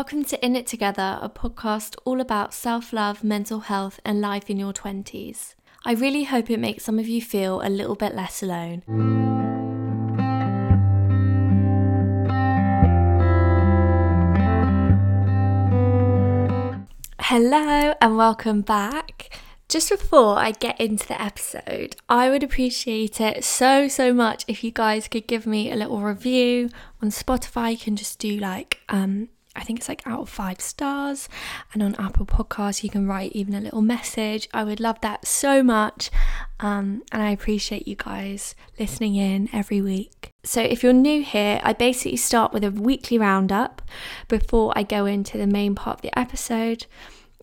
Welcome to In It Together, a podcast all about self love, mental health, and life in your 20s. I really hope it makes some of you feel a little bit less alone. Hello, and welcome back. Just before I get into the episode, I would appreciate it so, so much if you guys could give me a little review on Spotify. You can just do like, um, I think it's like out of five stars. And on Apple Podcasts, you can write even a little message. I would love that so much. Um, and I appreciate you guys listening in every week. So, if you're new here, I basically start with a weekly roundup before I go into the main part of the episode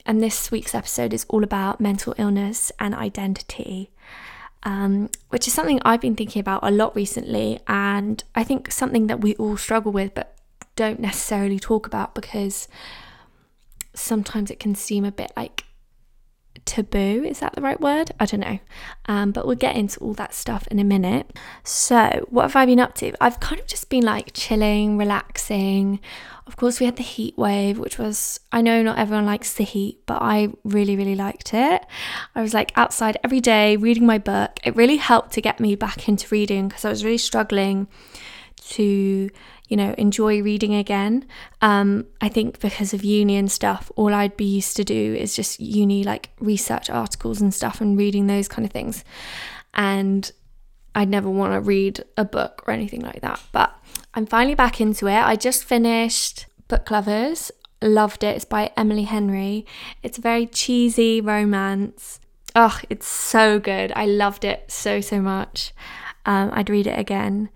and this week's episode is all about mental illness and identity, um, which is something I've been thinking about a lot recently, and I think something that we all struggle with but don't necessarily talk about because sometimes it can seem a bit like taboo. Is that the right word? I don't know. Um, but we'll get into all that stuff in a minute. So, what have I been up to? I've kind of just been like chilling, relaxing. Of course, we had the heat wave, which was, I know not everyone likes the heat, but I really, really liked it. I was like outside every day reading my book. It really helped to get me back into reading because I was really struggling to you know, enjoy reading again. Um, I think because of uni and stuff, all I'd be used to do is just uni like research articles and stuff and reading those kind of things. And I'd never want to read a book or anything like that. But I'm finally back into it. I just finished Book Lovers. Loved it. It's by Emily Henry. It's a very cheesy romance. Oh, it's so good. I loved it so, so much. Um, I'd read it again.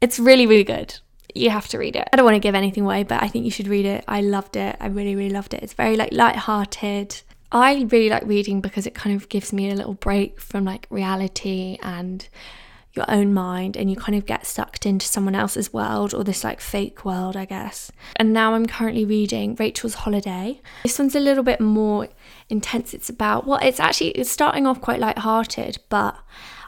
It's really, really good you have to read it. I don't want to give anything away, but I think you should read it. I loved it. I really, really loved it. It's very like light-hearted. I really like reading because it kind of gives me a little break from like reality and your own mind and you kind of get sucked into someone else's world or this like fake world, I guess. And now I'm currently reading Rachel's Holiday. This one's a little bit more intense. It's about well, it's actually it's starting off quite light-hearted, but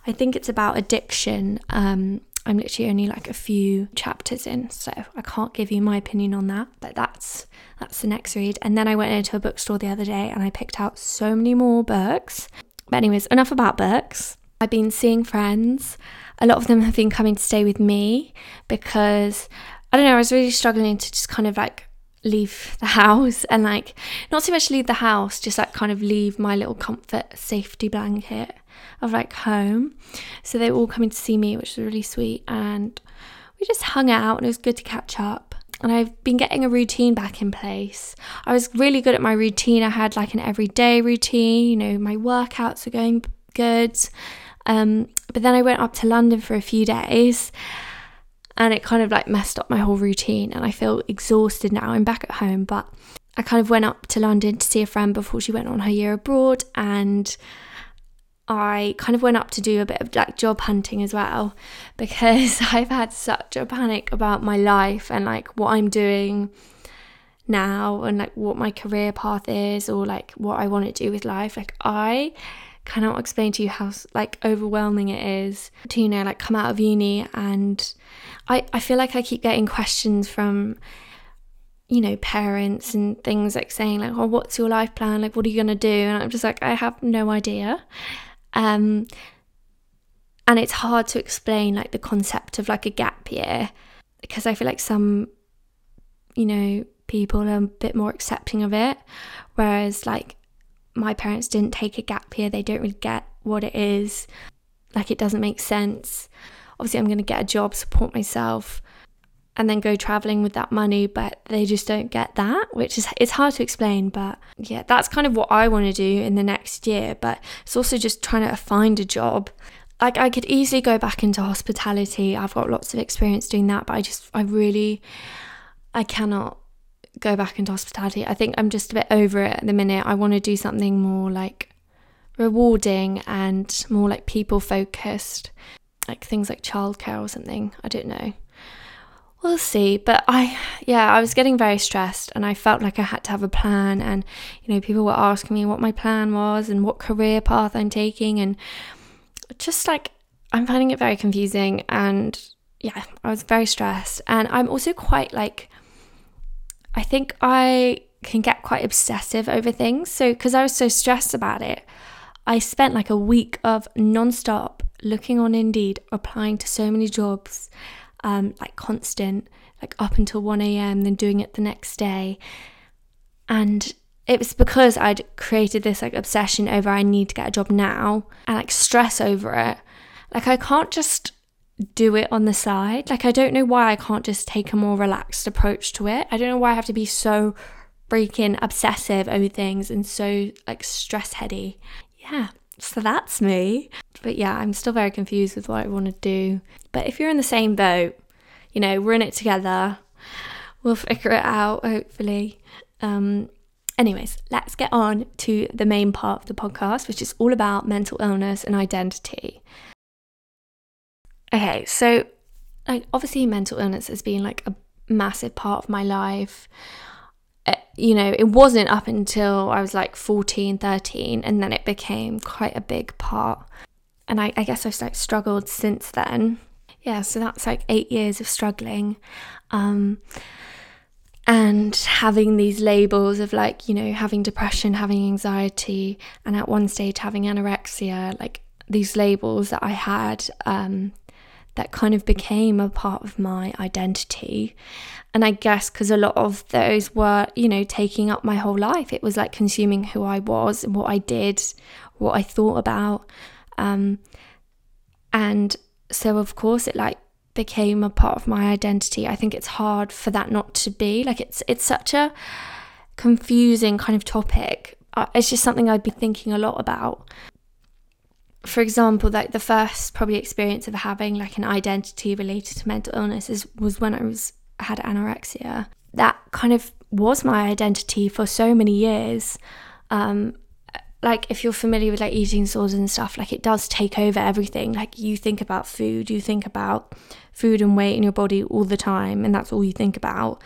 I think it's about addiction um, I'm literally only like a few chapters in, so I can't give you my opinion on that. But that's that's the next read. And then I went into a bookstore the other day and I picked out so many more books. But anyways, enough about books. I've been seeing friends. A lot of them have been coming to stay with me because I don't know, I was really struggling to just kind of like leave the house and like not so much leave the house, just like kind of leave my little comfort safety blanket of like home. So they were all coming to see me, which was really sweet. And we just hung out and it was good to catch up. And I've been getting a routine back in place. I was really good at my routine. I had like an everyday routine, you know, my workouts were going good. Um, but then I went up to London for a few days and it kind of like messed up my whole routine and I feel exhausted now. I'm back at home, but I kind of went up to London to see a friend before she went on her year abroad and I kind of went up to do a bit of like job hunting as well because I've had such a panic about my life and like what I'm doing now and like what my career path is or like what I want to do with life. Like I cannot explain to you how like overwhelming it is to you know like come out of uni and I I feel like I keep getting questions from you know parents and things like saying like oh what's your life plan like what are you going to do and I'm just like I have no idea um, and it's hard to explain like the concept of like a gap year because I feel like some, you know, people are a bit more accepting of it. Whereas like my parents didn't take a gap year, they don't really get what it is. Like it doesn't make sense. Obviously, I'm going to get a job, support myself, and then go traveling with that money, but they just don't get that, which is it's hard to explain, but yeah, that's kind of what I want to do in the next year, but it's also just trying to find a job. Like I could easily go back into hospitality. I've got lots of experience doing that, but I just I really I cannot go back into hospitality. I think I'm just a bit over it at the minute. I want to do something more like rewarding and more like people focused, like things like childcare or something. I don't know we'll see. But I, yeah, I was getting very stressed and I felt like I had to have a plan. And, you know, people were asking me what my plan was and what career path I'm taking. And just like, I'm finding it very confusing. And yeah, I was very stressed. And I'm also quite like, I think I can get quite obsessive over things. So, because I was so stressed about it, I spent like a week of non-stop looking on Indeed, applying to so many jobs, um, like constant, like up until 1 a.m., then doing it the next day. And it was because I'd created this like obsession over I need to get a job now and like stress over it. Like I can't just do it on the side. Like I don't know why I can't just take a more relaxed approach to it. I don't know why I have to be so freaking obsessive over things and so like stress heady. Yeah, so that's me. But yeah, I'm still very confused with what I want to do. But if you're in the same boat, you know, we're in it together. We'll figure it out, hopefully. Um, anyways, let's get on to the main part of the podcast, which is all about mental illness and identity. Okay, so like obviously mental illness has been like a massive part of my life. Uh, you know, it wasn't up until I was like 14, 13, and then it became quite a big part. And I, I guess I've like struggled since then. Yeah, so that's like eight years of struggling. Um, and having these labels of like, you know, having depression, having anxiety, and at one stage having anorexia, like these labels that I had um, that kind of became a part of my identity. And I guess because a lot of those were, you know, taking up my whole life, it was like consuming who I was and what I did, what I thought about. Um, and so, of course, it like became a part of my identity. I think it's hard for that not to be. Like it's it's such a confusing kind of topic. Uh, it's just something I'd be thinking a lot about for example, like the first probably experience of having like an identity related to mental illness is, was when I was had anorexia. That kind of was my identity for so many years. Um, like if you're familiar with like eating disorders and stuff, like it does take over everything. Like you think about food, you think about food and weight in your body all the time, and that's all you think about.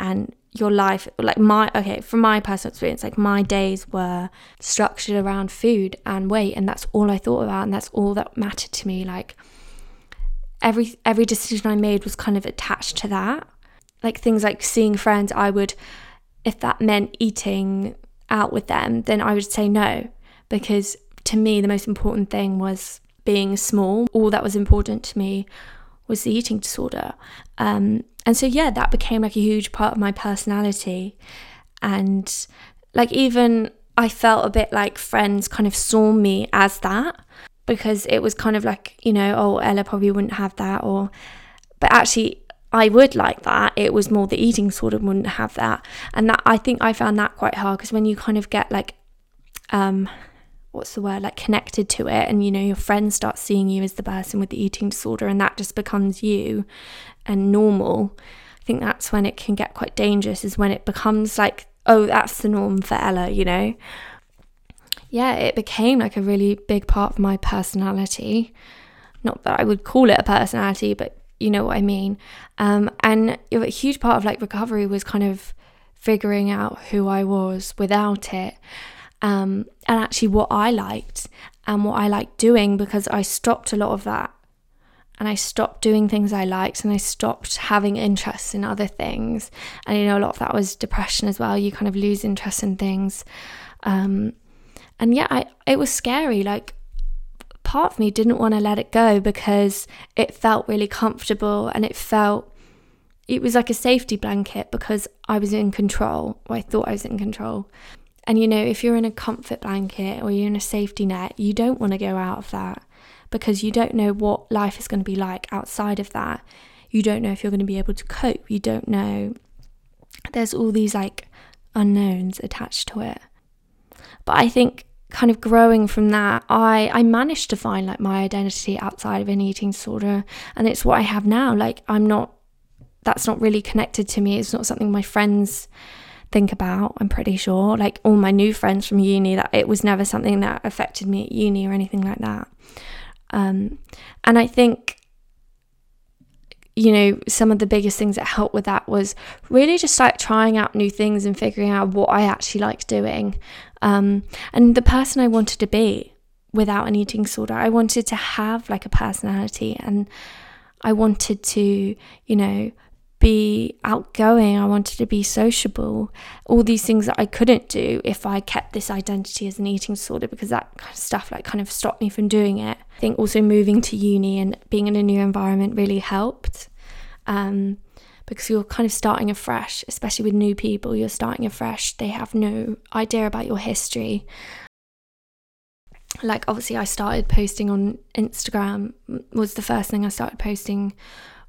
And your life like my okay from my personal experience like my days were structured around food and weight and that's all i thought about and that's all that mattered to me like every every decision i made was kind of attached to that. Like things like seeing friends i would if that meant eating out with them then i would say no because to me the most important thing was being small. All that was important to me was the eating disorder um, and so, yeah, that became like a huge part of my personality. And like, even I felt a bit like friends kind of saw me as that because it was kind of like, you know, oh, Ella probably wouldn't have that. Or, but actually, I would like that. It was more the eating of wouldn't have that. And that I think I found that quite hard because when you kind of get like, um, what's the word like connected to it and you know your friends start seeing you as the person with the eating disorder and that just becomes you and normal. I think that's when it can get quite dangerous is when it becomes like oh that's the norm for ella you know? Yeah it became like a really big part of my personality. Not that i would call it a personality but you know what i mean. Um, and a huge part of like recovery was kind of figuring out who i was without it um, and actually what I liked and what I liked doing because I stopped a lot of that and I stopped doing things I liked and I stopped having interest in other things. And you know, a lot of that was depression as well. You kind of lose interest in things. Um, and yeah, I, it was scary. Like, part of me didn't want to let it go because it felt really comfortable and it felt it was like a safety blanket because I was in control, I thought I was in control. And you know, if you're in a comfort blanket or you're in a safety net, you don't want to go out of that because you don't know what life is going to be like outside of that. You don't know if you're going to be able to cope. You don't know. There's all these like unknowns attached to it. But I think kind of growing from that, I I managed to find like my identity outside of an eating disorder and it's what I have now. Like I'm not that's not really connected to me. It's not something my friends think about, I'm pretty sure. Like all my new friends from uni, that it was never something that affected me at uni or anything like that. Um, and I think, you know, some of the biggest things that helped with that was really just like trying out new things and figuring out what I actually like doing. Um, and the person I wanted to be without an eating disorder, I wanted to have like a personality and I wanted to, you know, be outgoing. I wanted to be sociable. All these things that I couldn't do if I kept this identity as an eating disorder because that kind of stuff like kind of stopped me from doing it. I think also moving to uni and being in a new environment really helped. Um, because you're kind of starting afresh, especially with new people, you're starting afresh. They have no idea about your history. Like, obviously, I started posting on Instagram, was the first thing I started posting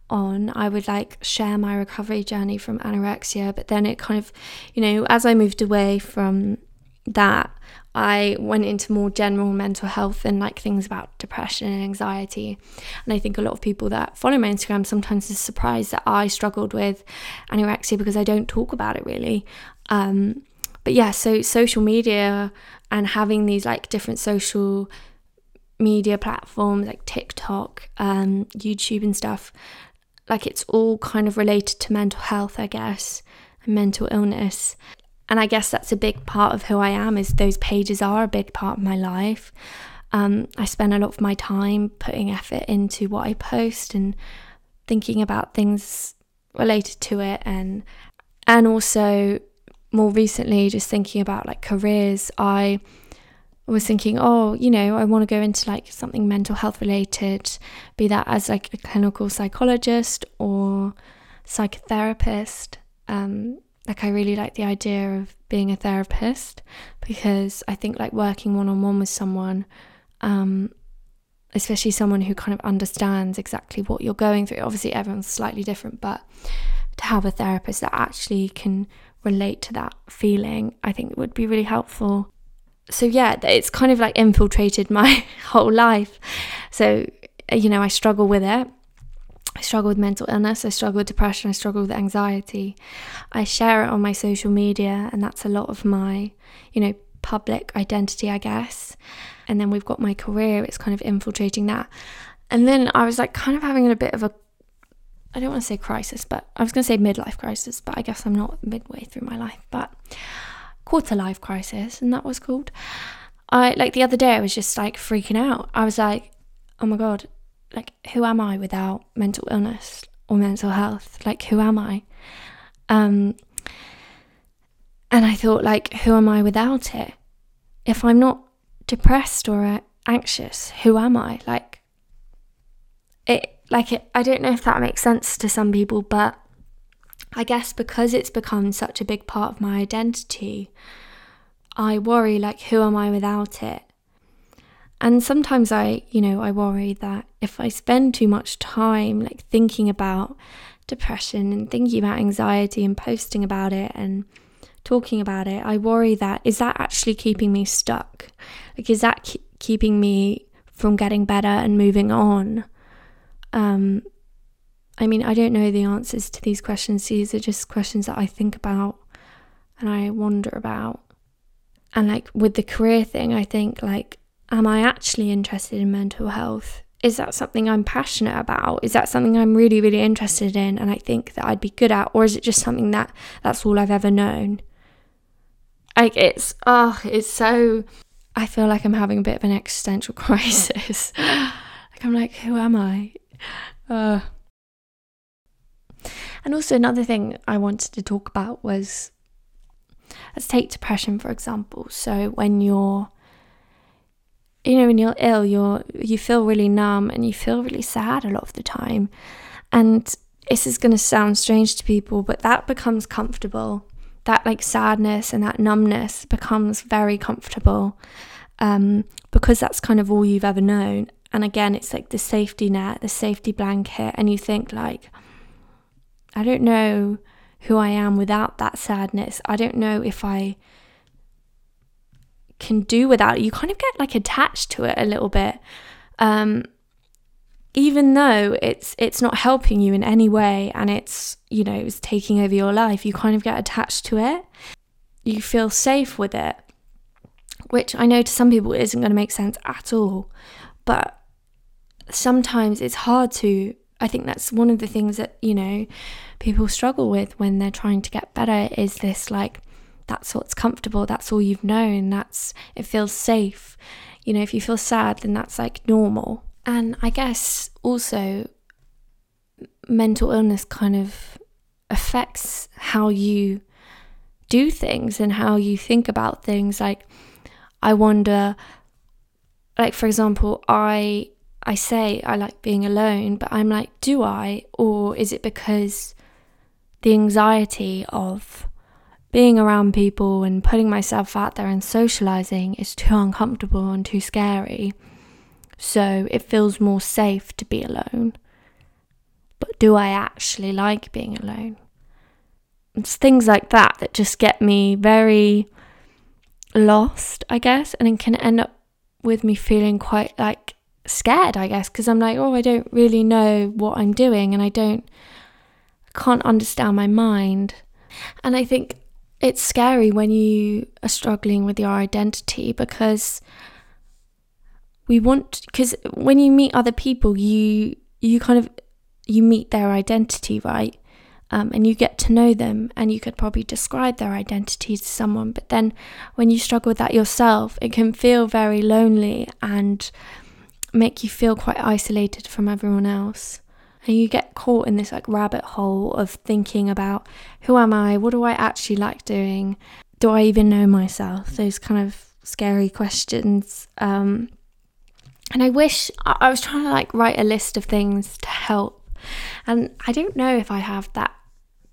on, I would like share my recovery journey from anorexia. But then it kind of, you know, as I moved away from that, I went into more general mental health and like things about depression and anxiety. And I think a lot of people that follow my Instagram sometimes is surprised that I struggled with anorexia because I don't talk about it really. Um, but yeah, so social media and having these like different social media platforms like TikTok, um, YouTube, and stuff like it's all kind of related to mental health, I guess, and mental illness. And I guess that's a big part of who I am is those pages are a big part of my life. Um, I spend a lot of my time putting effort into what I post and thinking about things related to it and and also more recently just thinking about like careers I was thinking, oh, you know, I want to go into like something mental health related, be that as like a clinical psychologist or psychotherapist. Um, like I really like the idea of being a therapist because I think like working one on one with someone, um, especially someone who kind of understands exactly what you're going through. Obviously, everyone's slightly different, but to have a therapist that actually can relate to that feeling, I think would be really helpful so yeah, it's kind of like infiltrated my whole life. So, you know, I struggle with it. I struggle with mental illness, I struggle with depression, I struggle with anxiety. I share it on my social media, and that's a lot of my, you know, public identity, I guess. And then we've got my career, it's kind of infiltrating that. And then I was like kind of having a bit of a I don't want to say crisis, but I was going to say midlife crisis, but I guess I'm not midway through my life. But quarter life crisis, and that was called. I like the other day, I was just like freaking out. I was like, oh my god, like who am I without mental illness or mental health? Like who am I? Um, and I thought, like, who am I without it? If I'm not depressed or uh, anxious, who am I? Like, it, like it. I don't know if that makes sense to some people, but I guess because it's become such a big part of my identity, I worry like, who am I without it? And sometimes I, you know, I worry that if I spend too much time like thinking about depression and thinking about anxiety and posting about it and talking about it, I worry that is that actually keeping me stuck? Like, is that keeping me from getting better and moving on? Um, I mean, I don't know the answers to these questions. These are just questions that I think about and I wonder about. And like with the career thing, I think like, am I actually interested in mental health? Is that something I'm passionate about? Is that something I'm really, really interested in and I think that I'd be good at? Or is it just something that that's all I've ever known? Like it's, oh, it's so, I feel like I'm having a bit of an existential crisis. like I'm like, who am I? Uh, and also, another thing I wanted to talk about was let's take depression for example. So, when you're you know, when you're ill, you're you feel really numb and you feel really sad a lot of the time. And this is going to sound strange to people, but that becomes comfortable. That like sadness and that numbness becomes very comfortable um, because that's kind of all you've ever known. And again, it's like the safety net, the safety blanket, and you think like, I don't know who I am without that sadness. I don't know if I can do without it. You kind of get like attached to it a little bit. Um, even though it's it's not helping you in any way and it's you know it's taking over your life you kind of get attached to it you feel safe with it which i know to some people isn't going to make sense at all but sometimes it's hard to I think that's one of the things that, you know, people struggle with when they're trying to get better is this like, that's what's comfortable, that's all you've known, that's, it feels safe. You know, if you feel sad, then that's like normal. And I guess also mental illness kind of affects how you do things and how you think about things. Like, I wonder, like, for example, I. I say I like being alone, but I'm like, do I? Or is it because the anxiety of being around people and putting myself out there and socializing is too uncomfortable and too scary. So it feels more safe to be alone. But do I actually like being alone? It's things like that that just get me very lost, I guess, and it can end up with me feeling quite like scared, I guess, because I'm like, oh, I don't really know what I'm doing and I don't, can't understand my mind. And I think it's scary when you are struggling with your identity because we want because when you meet other people you you kind of you meet their identity right um, and you get to know them and you could probably describe their identity to someone but then when you struggle with that yourself it can feel very lonely and make you feel quite isolated from everyone else and you get caught in this like rabbit hole of thinking about who am I? What do I actually like doing? Do I even know myself? Those kind of scary questions. Um, and I wish I was trying to like write a list of things to help. And I don't know if I have that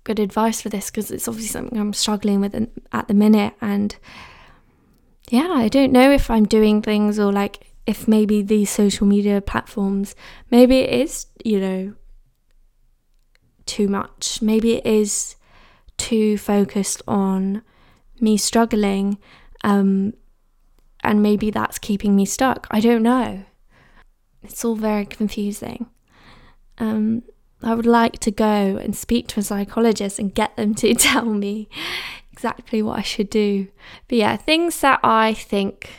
good advice for this because it's obviously something I'm struggling with at the minute. And yeah, I don't know if I'm doing things or like if maybe these social media platforms, maybe it is, you know, too much. Maybe it is too focused on me struggling, um, and maybe that's keeping me stuck. I don't know. It's all very confusing. Um, I would like to go and speak to a psychologist and get them to tell me exactly what I should do. But yeah, things that I think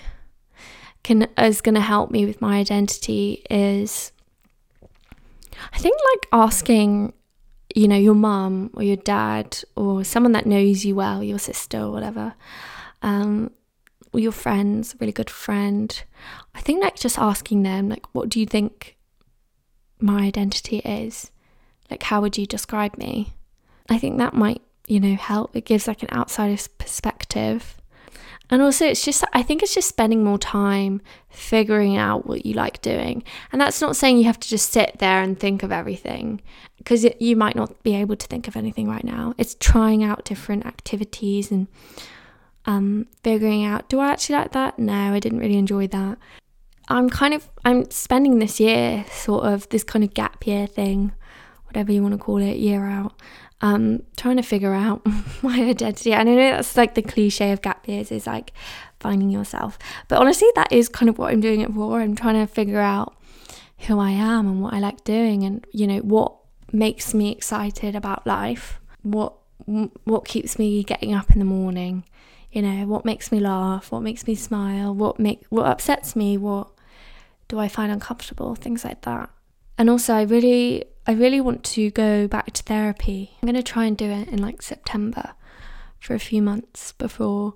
can is going to help me with my identity is I think like asking you know your mum or your dad or someone that knows you well your sister or whatever um, or your friends really good friend. I think like just asking them like what do you think my identity is? Like how would you describe me? I think that might you know help. It gives like an outsider's perspective and also, it's just, I think it's just spending more time figuring out what you like doing. And that's not saying you have to just sit there and think of everything, because you might not be able to think of anything right now. It's trying out different activities and um, figuring out do I actually like that? No, I didn't really enjoy that. I'm kind of, I'm spending this year sort of this kind of gap year thing, whatever you want to call it, year out um, trying to figure out my identity. And I know that's like the cliche of gap years is like finding yourself. But honestly, that is kind of what I'm doing it for. I'm trying to figure out who I am and what I like doing and, you know, what makes me excited about life. What what keeps me getting up in the morning? You know, what makes me laugh? What makes me smile? What make what upsets me? What do I find uncomfortable? Things like that. And also, I really I really want to go back to therapy. I'm going to try and do it in like September for a few months before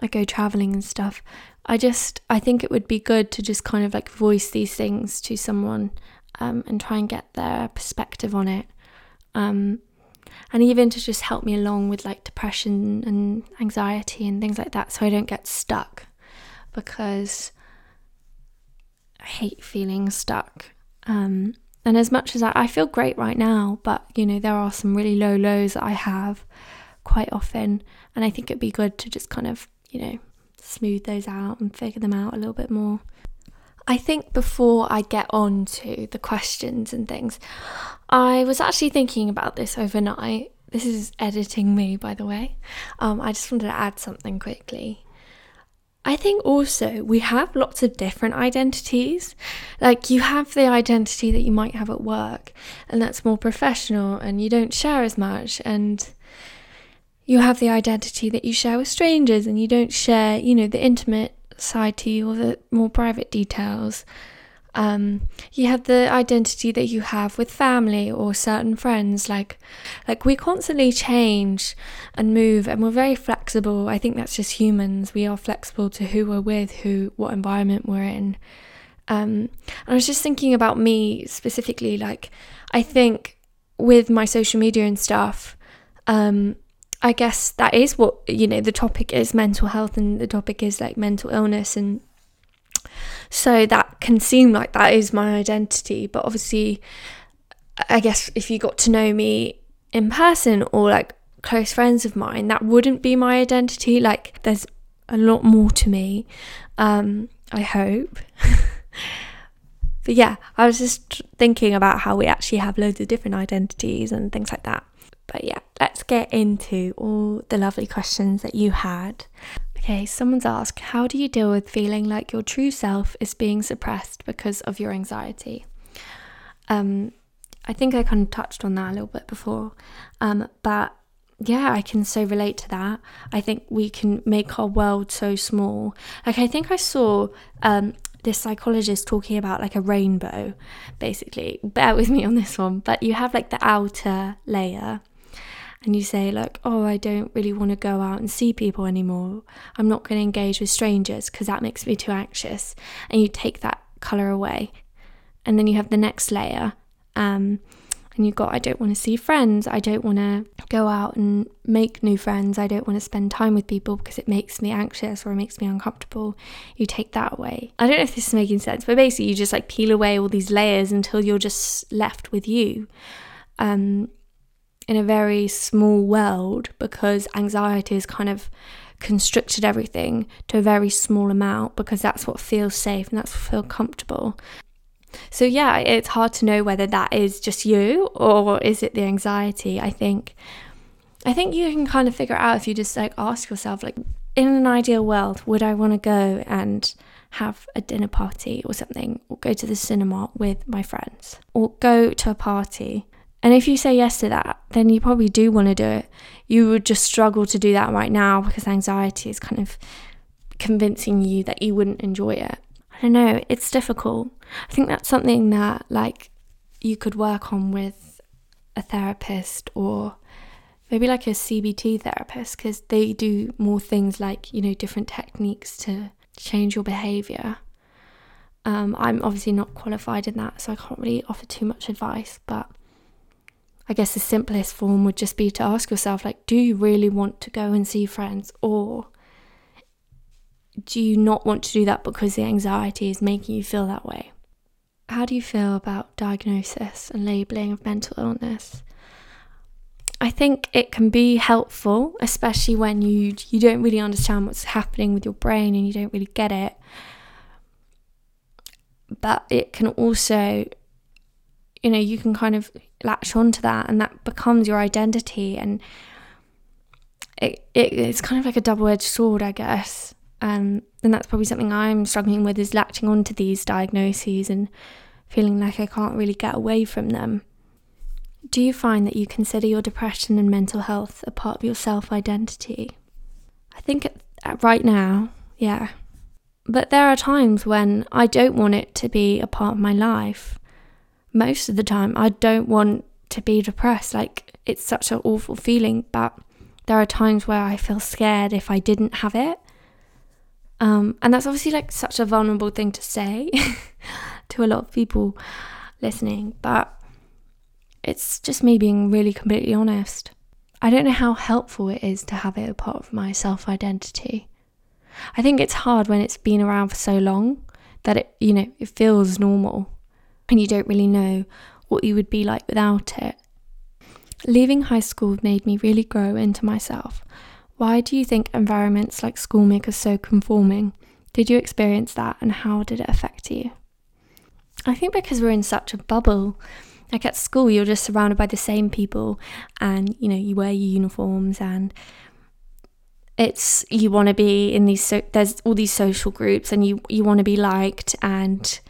I go traveling and stuff. I just, I think it would be good to just kind of like voice these things to someone um, and try and get their perspective on it. Um, and even to just help me along with like depression and anxiety and things like that so I don't get stuck because I hate feeling stuck. Um, and as much as I, I feel great right now, but you know, there are some really low lows that I have quite often. And I think it'd be good to just kind of, you know, smooth those out and figure them out a little bit more. I think before I get on to the questions and things, I was actually thinking about this overnight. This is editing me, by the way. Um, I just wanted to add something quickly. I think also we have lots of different identities. Like you have the identity that you might have at work, and that's more professional and you don't share as much. And you have the identity that you share with strangers and you don't share, you know, the intimate side to you or the more private details. Um, you have the identity that you have with family or certain friends. Like, like we constantly change and move, and we're very flexible. I think that's just humans. We are flexible to who we're with, who, what environment we're in. Um, and I was just thinking about me specifically. Like, I think with my social media and stuff, Um, I guess that is what, you know, the topic is mental health and the topic is like mental illness. And so that can seem like that is my identity. But obviously, I guess if you got to know me in person or like close friends of mine, that wouldn't be my identity. Like, there's a lot more to me. Um, I hope. but yeah, I was just thinking about how we actually have loads of different identities and things like that. But yeah, let's get into all the lovely questions that you had. Okay, someone's asked, How do you deal with feeling like your true self is being suppressed because of your anxiety? Um, I think I kind of touched on that a little bit before, um, but yeah, I can so relate to that. I think we can make our world so small. Like, I think I saw um, this psychologist talking about like a rainbow, basically. Bear with me on this one, but you have like the outer layer, and you say, like, oh, I don't really want to go out and see people anymore. I'm not going to engage with strangers because that makes me too anxious. And you take that color away. And then you have the next layer. Um, and you've got, I don't want to see friends. I don't want to go out and make new friends. I don't want to spend time with people because it makes me anxious or it makes me uncomfortable. You take that away. I don't know if this is making sense, but basically, you just like peel away all these layers until you're just left with you. Um, in a very small world because anxiety has kind of constricted everything to a very small amount because that's what feels safe and that's what feels comfortable. So, yeah, it's hard to know whether that is just you or is it the anxiety. I think. I think you can kind of figure out if you just like ask yourself, like, in an ideal world, would I want to go and have a dinner party or something, or go to the cinema with my friends, or go to a party? And if you say yes to that, then you probably do want to do it. You would just struggle to do that right now because anxiety is kind of convincing you that you wouldn't enjoy it. I don't know, it's difficult. I think that's something that like you could work on with a therapist or maybe like a CBT therapist because they do more things like, you know, different techniques to change your behavior. Um, I'm obviously not qualified in that, so I can't really offer too much advice, but I guess the simplest form would just be to ask yourself like do you really want to go and see friends or do you not want to do that because the anxiety is making you feel that way? How do you feel about diagnosis and labeling of mental illness? I think it can be helpful, especially when you you don't really understand what's happening with your brain and you don't really get it. But it can also you know, you can kind of latch onto that and that becomes your identity and it, it it's kind of like a double-edged sword, I guess. Um, and that's probably something I'm struggling with is latching onto these diagnoses and feeling like I can't really get away from them. Do you find that you consider your depression and mental health a part of your self identity? I think right now, yeah. But there are times when I don't want it to be a part of my life. Most of the time, I don't want to be depressed. Like, it's such an awful feeling, but there are times where I feel scared if I didn't have it. Um, and that's obviously like such a vulnerable thing to say to a lot of people listening, but it's just me being really completely honest. I don't know how helpful it is to have it a part of my self identity. I think it's hard when it's been around for so long that it, you know, it feels normal and you don't really know what you would be like without it. Leaving high school made me really grow into myself. Why do you think environments like school make us so conforming? Did you experience that and how did it affect you? I think because we're in such a bubble. Like at school, you're just surrounded by the same people and you know, you wear your uniforms and it's you want to be in these so there's all these social groups and you you want to be liked and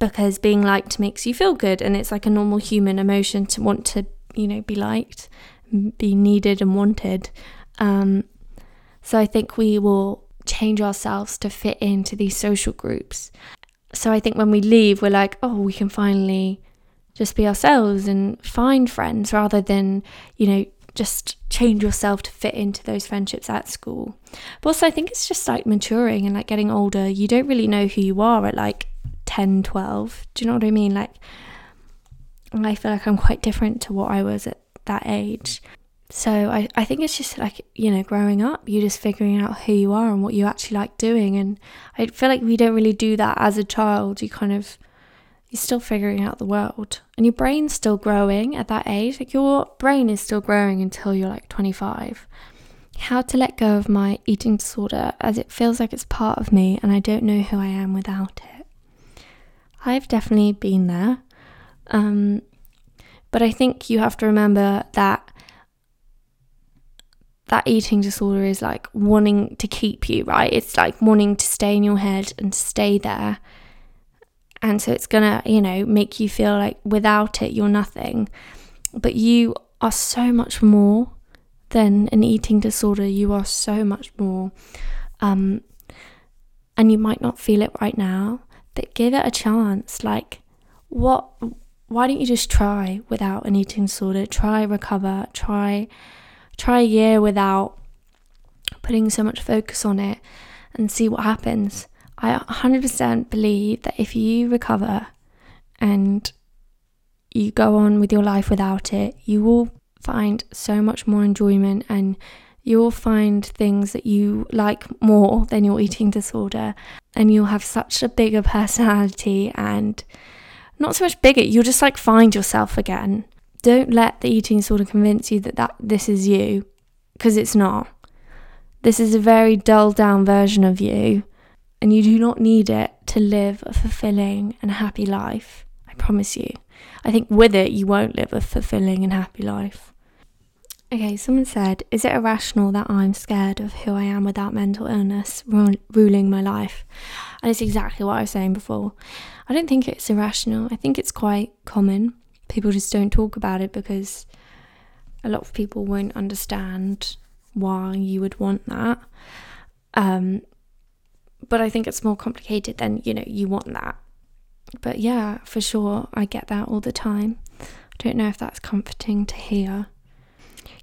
because being liked makes you feel good and it's like a normal human emotion to want to you know be liked be needed and wanted um, so I think we will change ourselves to fit into these social groups. So I think when we leave, we're like, oh, we can finally just be ourselves and find friends rather than, you know, just change yourself to fit into those friendships at school. But also, I think it's just like maturing and like getting older. You don't really know who you are at like 10, 12. Do you know what I mean? Like, I feel like I'm quite different to what I was at that age. So I, I think it's just like, you know, growing up, you're just figuring out who you are and what you actually like doing. And I feel like we don't really do that as a child. You kind of, you're still figuring out the world. And your brain's still growing at that age. Like your brain is still growing until you're like 25. How to let go of my eating disorder as it feels like it's part of me and I don't know who I am without it. I've definitely been there. Um, but I think you have to remember that that eating disorder is like wanting to keep you, right? It's like wanting to stay in your head and stay there. And so it's gonna, you know, make you feel like without it, you're nothing. But you are so much more than an eating disorder. You are so much more. Um, and you might not feel it right now, but give it a chance. Like, what? Why don't you just try without an eating disorder? Try recover. Try try a year without putting so much focus on it and see what happens. I 100% believe that if you recover and you go on with your life without it, you will find so much more enjoyment and you'll find things that you like more than your eating disorder and you'll have such a bigger personality and not so much bigger you'll just like find yourself again don't let the eating disorder convince you that, that this is you, because it's not. This is a very dulled down version of you, and you do not need it to live a fulfilling and happy life. I promise you. I think with it, you won't live a fulfilling and happy life. Okay, someone said, Is it irrational that I'm scared of who I am without mental illness ru- ruling my life? And it's exactly what I was saying before. I don't think it's irrational. I think it's quite common people just don't talk about it because a lot of people won't understand why you would want that. Um, but I think it's more complicated than, you know, you want that. But yeah, for sure, I get that all the time. I don't know if that's comforting to hear.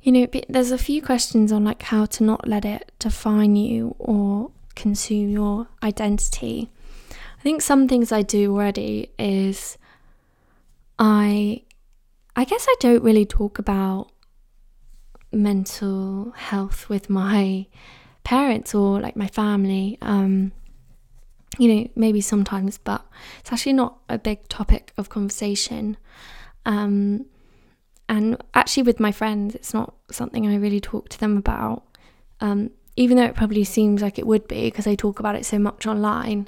You know, there's a few questions on like how to not let it define you or consume your identity. I think some things I do already is I I guess I don't really talk about mental health with my parents or like my family. Um, you know, maybe sometimes, but it's actually not a big topic of conversation. Um, and actually, with my friends, it's not something I really talk to them about. Um, even though it probably seems like it would be because I talk about it so much online.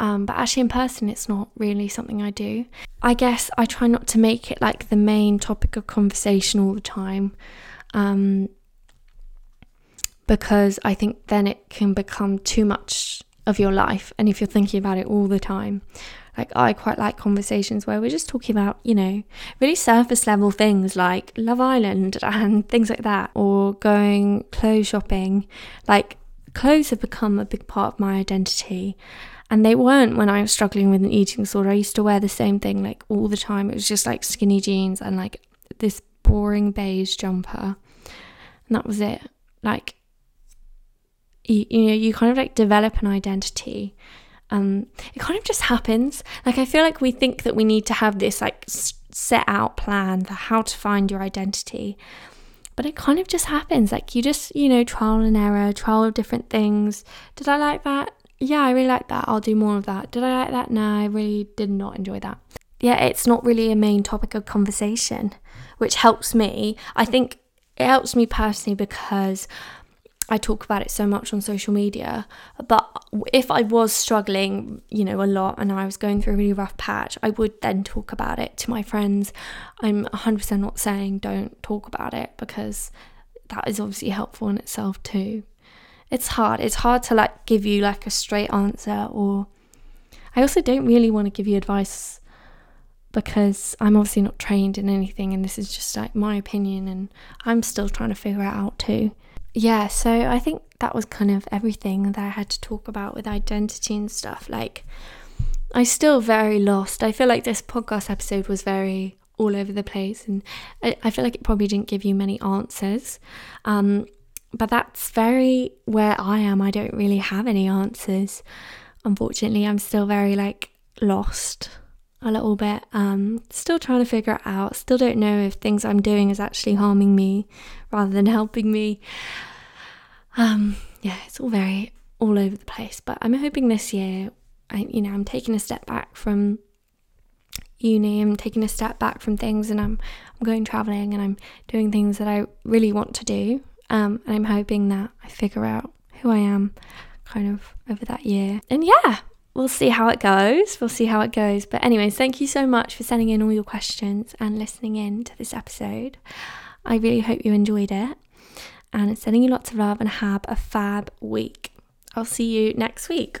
Um, but actually, in person, it's not really something I do. I guess I try not to make it like the main topic of conversation all the time. Um, because I think then it can become too much of your life. And if you're thinking about it all the time, like I quite like conversations where we're just talking about, you know, really surface level things like Love Island and things like that, or going clothes shopping. Like, clothes have become a big part of my identity. And they weren't when I was struggling with an eating disorder. I used to wear the same thing like all the time. It was just like skinny jeans and like this boring beige jumper. And that was it. Like, you, you know, you kind of like develop an identity. Um, it kind of just happens. Like, I feel like we think that we need to have this like set out plan for how to find your identity but it kind of just happens like you just you know trial and error trial of different things did i like that yeah, I really like that. I'll do more of that. Did I like that? No, I really did not enjoy that. Yeah, it's not really a main topic of conversation, which helps me. I think it helps me personally because I talk about it so much on social media. But if I was struggling, you know, a lot and I was going through a really rough patch, I would then talk about it to my friends. I'm 100% not saying don't talk about it because that is obviously helpful in itself too it's hard. It's hard to like give you like a straight answer or I also don't really want to give you advice because I'm obviously not trained in anything and this is just like my opinion and I'm still trying to figure it out too. Yeah, so I think that was kind of everything that I had to talk about with identity and stuff. Like I still very lost. I feel like this podcast episode was very all over the place and I, I feel like it probably didn't give you many answers. Um, but that's very where I am. I don't really have any answers. Unfortunately, I'm still very like lost. A little bit. Um, still trying to figure it out. Still don't know if things I'm doing is actually harming me rather than helping me. Um, yeah, it's all very all over the place. But I'm hoping this year, I, you know, I'm taking a step back from uni. I'm taking a step back from things, and I'm I'm going traveling, and I'm doing things that I really want to do. Um, and I'm hoping that I figure out who I am, kind of over that year. And yeah, we'll see how it goes. We'll see how it goes. But, anyways, thank you so much for sending in all your questions and listening in to this episode. I really hope you enjoyed it and sending you lots of love and have a fab week. I'll see you next week.